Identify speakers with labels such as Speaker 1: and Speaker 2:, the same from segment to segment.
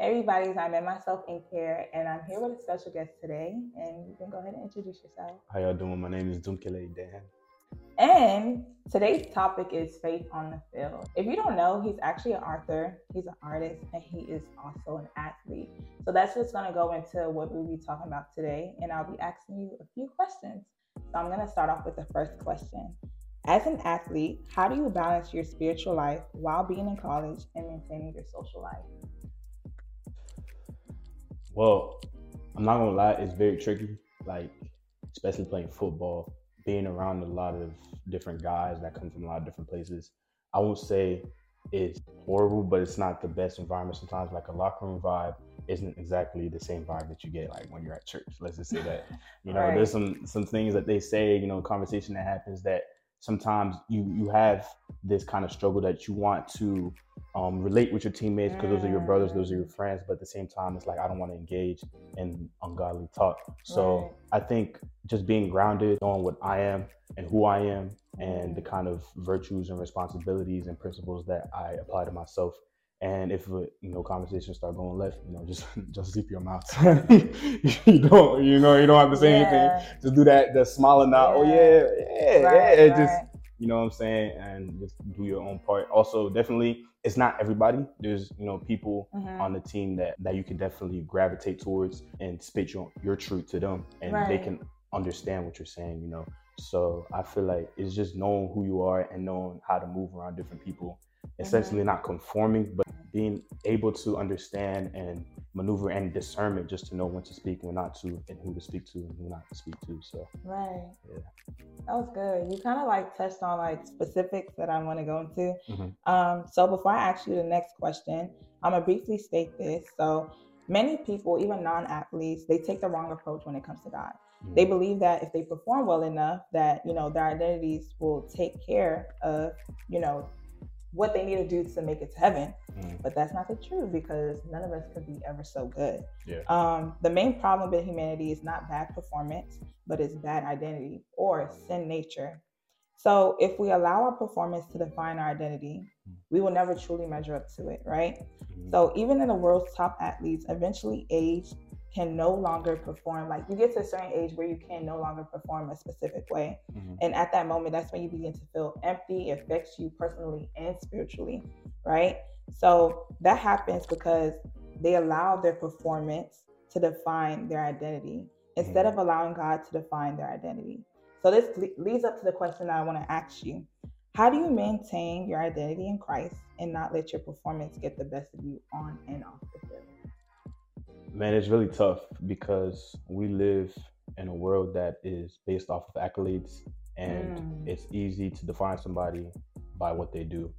Speaker 1: Hey everybody, I'm in myself in care, and I'm here with a special guest today. And you can go ahead and introduce yourself.
Speaker 2: How y'all doing? My name is Dumkele Dan.
Speaker 1: And today's topic is faith on the field. If you don't know, he's actually an author, he's an artist, and he is also an athlete. So that's just going to go into what we'll be talking about today. And I'll be asking you a few questions. So I'm going to start off with the first question. As an athlete, how do you balance your spiritual life while being in college and maintaining your social life?
Speaker 2: Well, I'm not gonna lie, it's very tricky. Like, especially playing football, being around a lot of different guys that come from a lot of different places. I won't say it's horrible, but it's not the best environment sometimes. Like a locker room vibe isn't exactly the same vibe that you get like when you're at church. Let's just say that. You know, right. there's some some things that they say, you know, conversation that happens that sometimes you you have this kind of struggle that you want to um, relate with your teammates because those are your brothers, those are your mm. friends. But at the same time, it's like I don't want to engage in ungodly talk. So right. I think just being grounded, knowing what I am and who I am, and the mm. kind of virtues and responsibilities and principles that I apply to myself. And if uh, you know conversations start going left, you know, just just zip your mouth. you don't, you know, you don't have to say yeah. anything. Just do that, the smiling out. Oh, yeah. Oh yeah, yeah, right, yeah. Right. Just you know what I'm saying, and just do your own part. Also, definitely it's not everybody. There's you know people mm-hmm. on the team that that you can definitely gravitate towards and spit your your truth to them, and right. they can understand what you're saying. You know, so I feel like it's just knowing who you are and knowing how to move around different people. Mm-hmm. Essentially, not conforming, but being able to understand and maneuver and discernment just to know when to speak, when not to, and who to speak to and who not to speak to. So
Speaker 1: right, yeah, that was good. You kind of like touched on like specifics that I want to go into. Mm-hmm. Um, so before I ask you the next question, I'm gonna briefly state this. So many people, even non-athletes, they take the wrong approach when it comes to God. Mm-hmm. They believe that if they perform well enough, that you know their identities will take care of you know what they need to do to make it to heaven. Mm. But that's not the truth because none of us could be ever so good. Yeah. Um, the main problem with humanity is not bad performance, but it's bad identity or sin nature. So if we allow our performance to define our identity, mm. we will never truly measure up to it, right? Mm-hmm. So even in the world's top athletes, eventually age can no longer perform like you get to a certain age where you can no longer perform a specific way mm-hmm. and at that moment that's when you begin to feel empty it affects you personally and spiritually right so that happens because they allow their performance to define their identity instead mm-hmm. of allowing god to define their identity so this le- leads up to the question that i want to ask you how do you maintain your identity in christ and not let your performance get the best of you on and off the
Speaker 2: Man, it's really tough because we live in a world that is based off of accolades, and mm. it's easy to define somebody by what they do.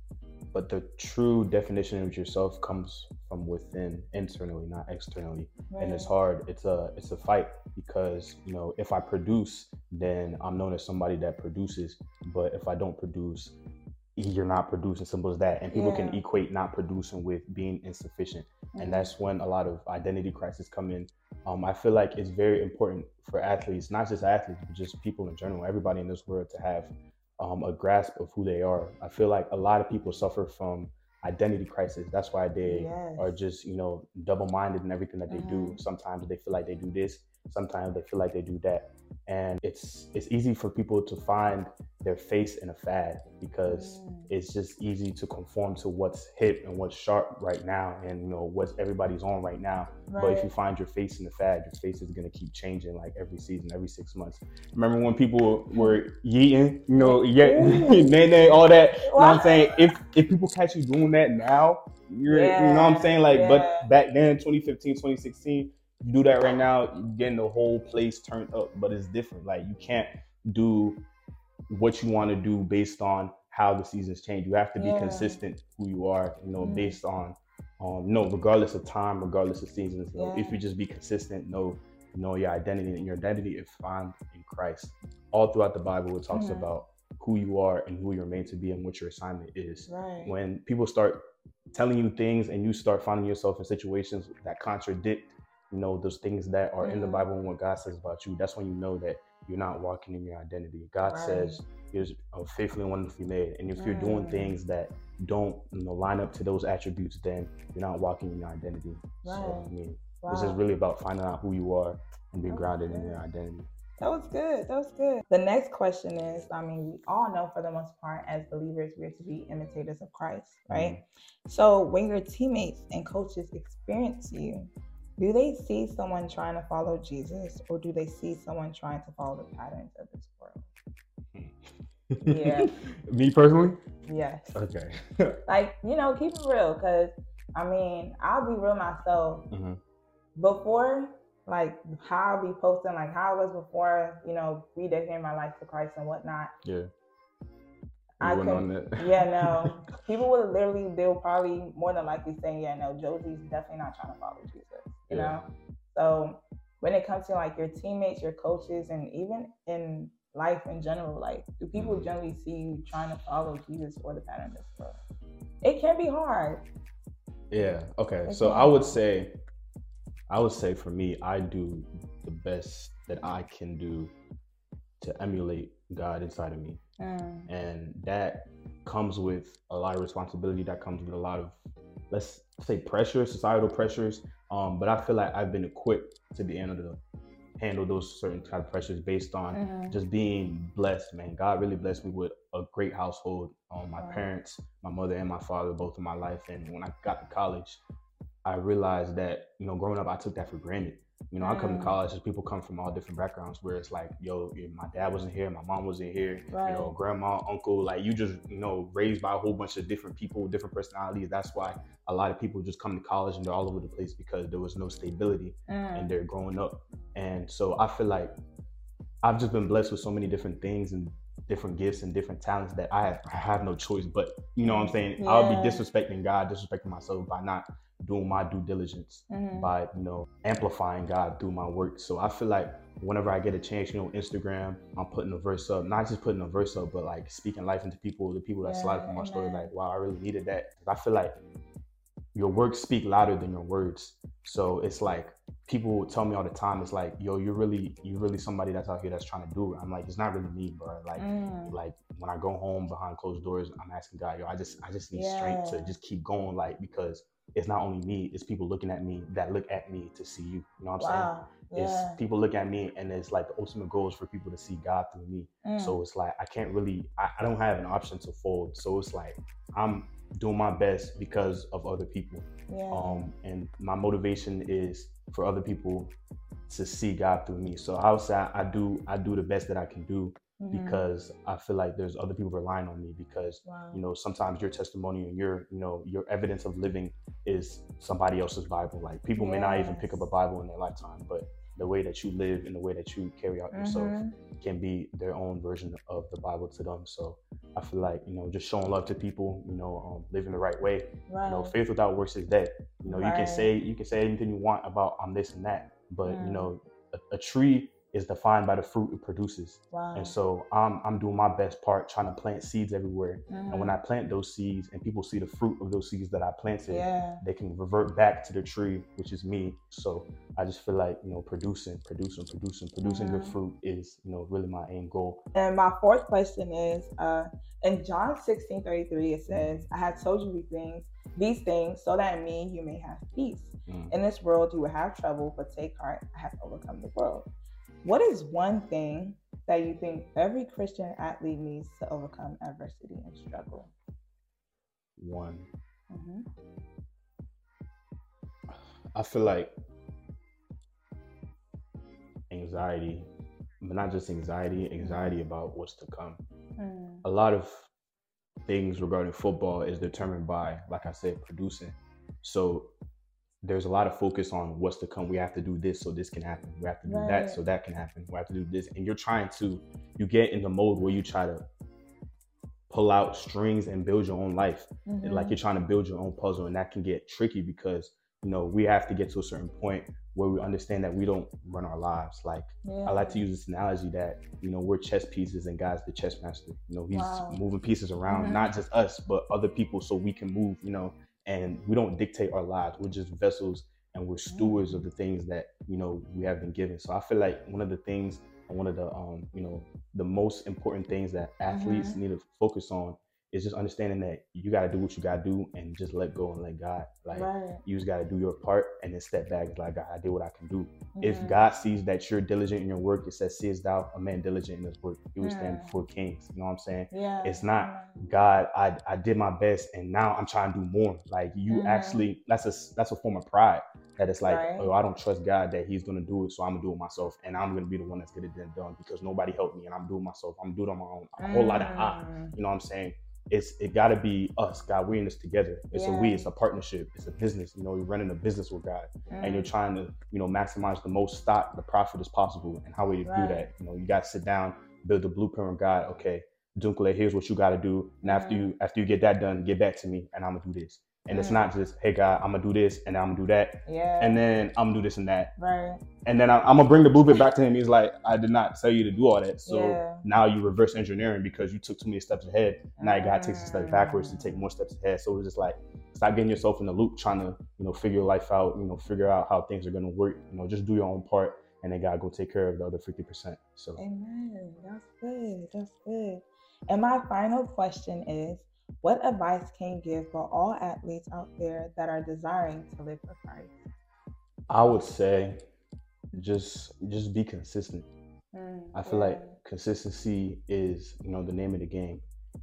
Speaker 2: But the true definition of yourself comes from within, internally, not externally. Right. And it's hard. It's a it's a fight because you know if I produce, then I'm known as somebody that produces. But if I don't produce, you're not producing simple as that and people yeah. can equate not producing with being insufficient mm-hmm. and that's when a lot of identity crisis come in um, i feel like it's very important for athletes not just athletes but just people in general everybody in this world to have um, a grasp of who they are i feel like a lot of people suffer from identity crisis that's why they yes. are just you know double-minded in everything that they mm-hmm. do sometimes they feel like they do this sometimes they feel like they do that and it's it's easy for people to find their face in a fad because mm. it's just easy to conform to what's hip and what's sharp right now and you know what everybody's on right now right. but if you find your face in the fad your face is going to keep changing like every season every six months remember when people were yeeting you know yeah nay all that you know what i'm saying if if people catch you doing that now you're yeah. you know what i'm saying like yeah. but back then 2015 2016 you do that right now, you're getting the whole place turned up, but it's different. Like you can't do what you want to do based on how the seasons change. You have to be yeah. consistent who you are, you know, mm based on um no, regardless of time, regardless of seasons. yeah. if you just be consistent, know know your identity and your identity is found in Christ. All throughout the Bible it talks mm about who you are and who you're made to be and what your assignment is. Right. When people start telling you things and you start finding yourself in situations that contradict you know those things that are mm-hmm. in the mm-hmm. bible and what god says about you that's when you know that you're not walking in your identity god right. says you're uh, faithfully and wonderfully made. And if you're doing mm. things that don't you know line up to those attributes, then you're not walking in your identity. So I mean, this is really about finding out who you are and being grounded in your identity.
Speaker 1: That was good. That was good. The next question is I mean, we all know for the most part, as believers, we're to be imitators of Christ, right? Mm-hmm. So when your teammates and coaches experience you, do they see someone trying to follow Jesus or do they see someone trying to follow the patterns of this world?
Speaker 2: yeah. Me personally?
Speaker 1: Yes.
Speaker 2: Okay.
Speaker 1: like, you know, keep it real because, I mean, I'll be real myself. Mm-hmm. Before, like, how I'll be posting, like, how I was before, you know, rededicating my life to Christ and whatnot.
Speaker 2: Yeah.
Speaker 1: I could, yeah, no. People would literally, they'll probably more than likely saying, yeah, no, Josie's definitely not trying to follow Jesus you yeah. know? So when it comes to like your teammates, your coaches, and even in life in general, like do people mm-hmm. generally see you trying to follow Jesus or the pattern of world? It can be hard.
Speaker 2: Yeah. Okay. It so I would say, I would say for me, I do the best that I can do to emulate God inside of me. Mm. And that comes with a lot of responsibility. That comes with a lot of, let's say, pressure, societal pressures, um, but I feel like I've been equipped to be able to handle those certain kind of pressures based on mm-hmm. just being blessed, man. God really blessed me with a great household. Um, my wow. parents, my mother and my father, both in my life. And when I got to college, I realized that, you know, growing up, I took that for granted. You know. I come to mm. college, as people come from all different backgrounds where it's like, yo, my dad wasn't here, my mom wasn't here, right. you know, grandma, uncle, like you just, you know, raised by a whole bunch of different people, different personalities. That's why a lot of people just come to college and they're all over the place because there was no stability mm. and they're growing up. And so I feel like I've just been blessed with so many different things and different gifts and different talents that I have, I have no choice. But you know what I'm saying? Yeah. I'll be disrespecting God, disrespecting myself by not doing my due diligence mm-hmm. by you know amplifying God through my work. So I feel like whenever I get a chance, you know, Instagram, I'm putting a verse up, not just putting a verse up, but like speaking life into people, the people that yeah, slide from my story, like wow, I really needed that. I feel like your works speak louder than your words. So it's like people tell me all the time, it's like, yo, you're really, you're really somebody that's out here that's trying to do it. I'm like, it's not really me, bro. Like, mm. like when I go home behind closed doors, I'm asking God, yo, I just, I just need yeah. strength to just keep going, like because it's not only me, it's people looking at me that look at me to see you. You know what I'm wow. saying? Yeah. It's people look at me and it's like the ultimate goal is for people to see God through me. Mm. So it's like I can't really I, I don't have an option to fold. So it's like I'm doing my best because of other people. Yeah. Um and my motivation is for other people to see God through me. So I would say I, I do I do the best that I can do mm-hmm. because I feel like there's other people relying on me because wow. you know sometimes your testimony and your you know your evidence of living is somebody else's Bible. Like people yes. may not even pick up a Bible in their lifetime, but the way that you live and the way that you carry out yourself mm-hmm. can be their own version of the Bible to them. So I feel like you know just showing love to people, you know, um, living the right way. Right. You know, faith without works is dead. You know, right. you can say you can say anything you want about I'm this and that, but mm. you know, a, a tree is defined by the fruit it produces. Wow. And so I'm I'm doing my best part trying to plant seeds everywhere. Mm-hmm. And when I mm-hmm. plant those seeds and people see the fruit of those seeds that I planted, yeah. they can revert back to the tree, which is me. So I just feel like, you know, producing, producing, producing, producing mm-hmm. good fruit is, you know, really my aim goal.
Speaker 1: And my fourth question is uh in John 16 33, it says, I have told you these things, these things, so that in me you may have peace. Mm. In this world you will have trouble, but take heart, I have overcome the world. What is one thing that you think every Christian athlete needs to overcome adversity and struggle?
Speaker 2: One. Mm-hmm. I feel like anxiety, but not just anxiety, anxiety about what's to come. Mm. A lot of things regarding football is determined by, like I said, producing. So there's a lot of focus on what's to come. We have to do this so this can happen. We have to do right. that so that can happen. We have to do this. And you're trying to, you get in the mode where you try to pull out strings and build your own life. Mm-hmm. Like you're trying to build your own puzzle. And that can get tricky because, you know, we have to get to a certain point where we understand that we don't run our lives. Like yeah. I like to use this analogy that, you know, we're chess pieces and God's the chess master. You know, he's wow. moving pieces around, mm-hmm. not just us, but other people so we can move, you know, and we don't dictate our lives. We're just vessels and we're stewards of the things that you know we have been given. So I feel like one of the things one of the um, you know, the most important things that athletes mm-hmm. need to focus on it's just understanding that you got to do what you got to do and just let go and let God. Like right. you just got to do your part and then step back. It's like God, I did what I can do. Mm-hmm. If God sees that you're diligent in your work, it says, "Seest thou a man diligent in his work? He will mm. stand before kings." You know what I'm saying?
Speaker 1: Yeah.
Speaker 2: It's not God. I I did my best and now I'm trying to do more. Like you mm-hmm. actually, that's a that's a form of pride. That it's like, right. oh, I don't trust God that He's gonna do it, so I'm gonna do it myself, and I'm gonna be the one that's gonna getting it done because nobody helped me, and I'm doing myself. I'm doing it on my own. A whole lot of I. Mm. You know what I'm saying? It's it got to be us, God. We're in this together. It's yeah. a we. It's a partnership. It's a business. You know, you're running a business with God, mm. and you're mm. trying to you know maximize the most stock, the profit as possible. And how will you right. do that? You know, you got to sit down, build the blueprint with God. Okay, Dumkele, here's what you got to do. And after mm. you after you get that done, get back to me, and I'm gonna do this. And mm. it's not just, hey God, I'm gonna do this and I'm gonna do that.
Speaker 1: Yeah.
Speaker 2: And then I'm gonna do this and that.
Speaker 1: Right.
Speaker 2: And then I, am gonna bring the blueprint back to him. He's like, I did not tell you to do all that. So yeah. now you reverse engineering because you took too many steps ahead. Now mm. God takes a step backwards to take more steps ahead. So it's just like stop getting yourself in the loop, trying to, you know, figure your life out, you know, figure out how things are gonna work. You know, just do your own part and then God go take care of the other 50%. So
Speaker 1: Amen. That's good. That's good. And my final question is what advice can you give for all athletes out there that are desiring to live for Christ?
Speaker 2: I would say just just be consistent. Mm, I feel yeah. like consistency is, you know, the name of the game.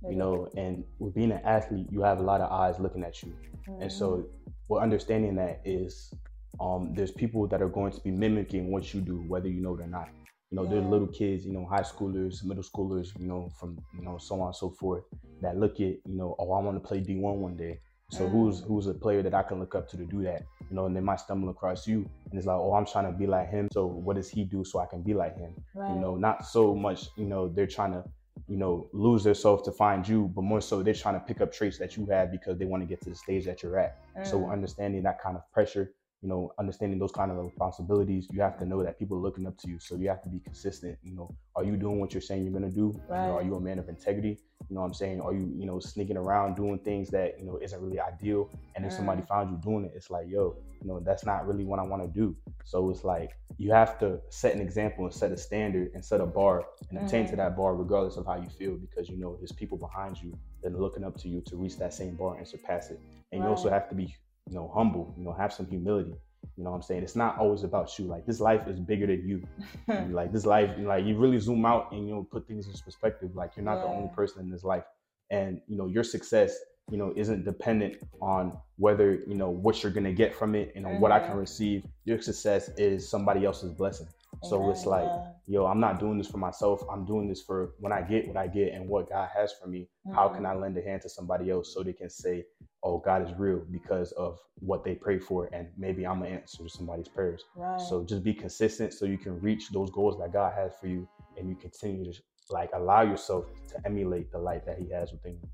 Speaker 2: You know, and with being an athlete, you have a lot of eyes looking at you. Mm-hmm. And so mm-hmm. well understanding that is um, there's people that are going to be mimicking what you do, whether you know it or not. You know, yeah. there's little kids, you know, high schoolers, middle schoolers, you know, from you know, so on and so forth, that look at, you know, oh, I want to play D1 one day. So mm. who's who's a player that I can look up to to do that? You know, and they might stumble across you, and it's like, oh, I'm trying to be like him. So what does he do so I can be like him? Right. You know, not so much, you know, they're trying to, you know, lose themselves to find you, but more so they're trying to pick up traits that you have because they want to get to the stage that you're at. Mm. So understanding that kind of pressure you know, understanding those kind of responsibilities, you have to know that people are looking up to you. So you have to be consistent. You know, are you doing what you're saying you're gonna do? Right. You know, are you a man of integrity? You know what I'm saying? Are you, you know, sneaking around doing things that, you know, isn't really ideal? And if mm. somebody found you doing it, it's like, yo, you know, that's not really what I want to do. So it's like you have to set an example and set a standard and set a bar and attain mm. to that bar regardless of how you feel because you know there's people behind you that are looking up to you to reach that same bar and surpass it. And right. you also have to be you know, humble, you know, have some humility. You know what I'm saying? It's not always about you. Like this life is bigger than you. like this life, like you really zoom out and you know put things in perspective. Like you're not yeah. the only person in this life, and you know your success, you know, isn't dependent on whether you know what you're gonna get from it and mm-hmm. what I can mm-hmm. receive. Your success is somebody else's blessing. So it's like, yo, I'm not doing this for myself. I'm doing this for when I get what I get and what God has for me. Mm-hmm. How can I mm-hmm. lend a hand to somebody else so they can say, oh, God is real because of what they pray for, and maybe I'm gonna answer somebody's prayers.
Speaker 1: Right.
Speaker 2: So just be consistent so you can reach those goals that God has for you, and you continue to like allow yourself to emulate the light that He has within you.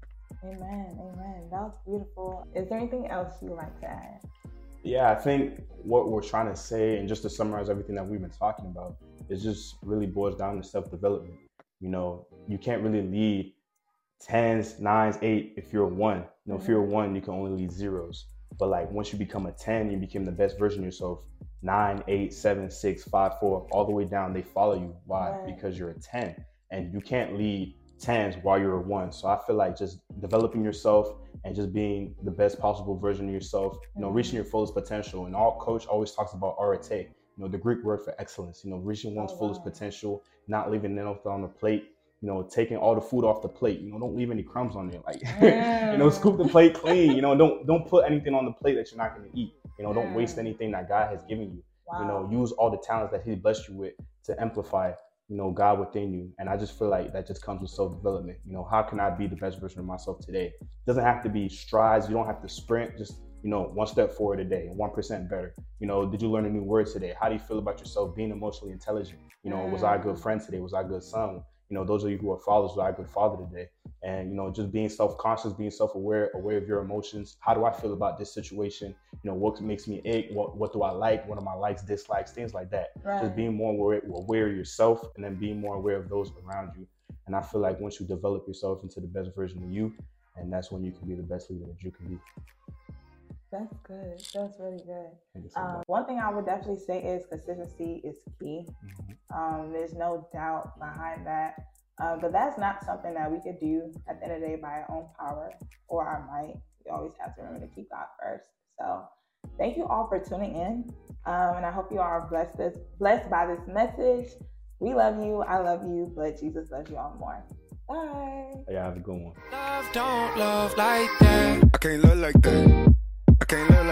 Speaker 1: Amen. Amen. That was beautiful. Is there anything else you'd like to add?
Speaker 2: Yeah, I think what we're trying to say, and just to summarize everything that we've been talking about, is just really boils down to self development. You know, you can't really lead tens, nines, eight if you're a one. You know, if mm-hmm. you're a one, you can only lead zeros. But like once you become a 10, you become the best version of yourself. Nine, eight, seven, six, five, four, all the way down, they follow you. Why? Right. Because you're a 10. And you can't lead tens while you're a one. So I feel like just developing yourself and just being the best possible version of yourself, you know, reaching your fullest potential. And all coach always talks about arete, you know, the Greek word for excellence, you know, reaching one's oh, wow. fullest potential, not leaving anything on the plate, you know, taking all the food off the plate, you know, don't leave any crumbs on there. Like, mm. you know, scoop the plate clean, you know, don't don't put anything on the plate that you're not gonna eat. You know, don't waste anything that God has given you. Wow. You know, use all the talents that He blessed you with to amplify you know, God within you. And I just feel like that just comes with self development. You know, how can I be the best version of myself today? It doesn't have to be strides. You don't have to sprint. Just, you know, one step forward a day, 1% better. You know, did you learn a new word today? How do you feel about yourself being emotionally intelligent? You know, was I a good mm. friend today? Was I a good son? You know, those of you who are fathers, was I a good father today? And, you know, just being self conscious, being self aware, aware of your emotions. How do I feel about this situation? you know, what makes me ache, what what do I like, what are my likes, dislikes, things like that. Right. Just being more aware, aware of yourself and then being more aware of those around you. And I feel like once you develop yourself into the best version of you, and that's when you can be the best leader that you can be.
Speaker 1: That's good. That's really good. So um, one thing I would definitely say is consistency is key. Mm-hmm. Um, there's no doubt behind that. Uh, but that's not something that we could do at the end of the day by our own power or our might. We always have to remember to keep God first. So thank you all for tuning in. Um, and I hope you are blessed, this, blessed by this message. We love you. I love you, but Jesus loves you all more. Bye.
Speaker 2: Yeah, have a good one.
Speaker 3: Love don't love like that. I can't love like that. I can't love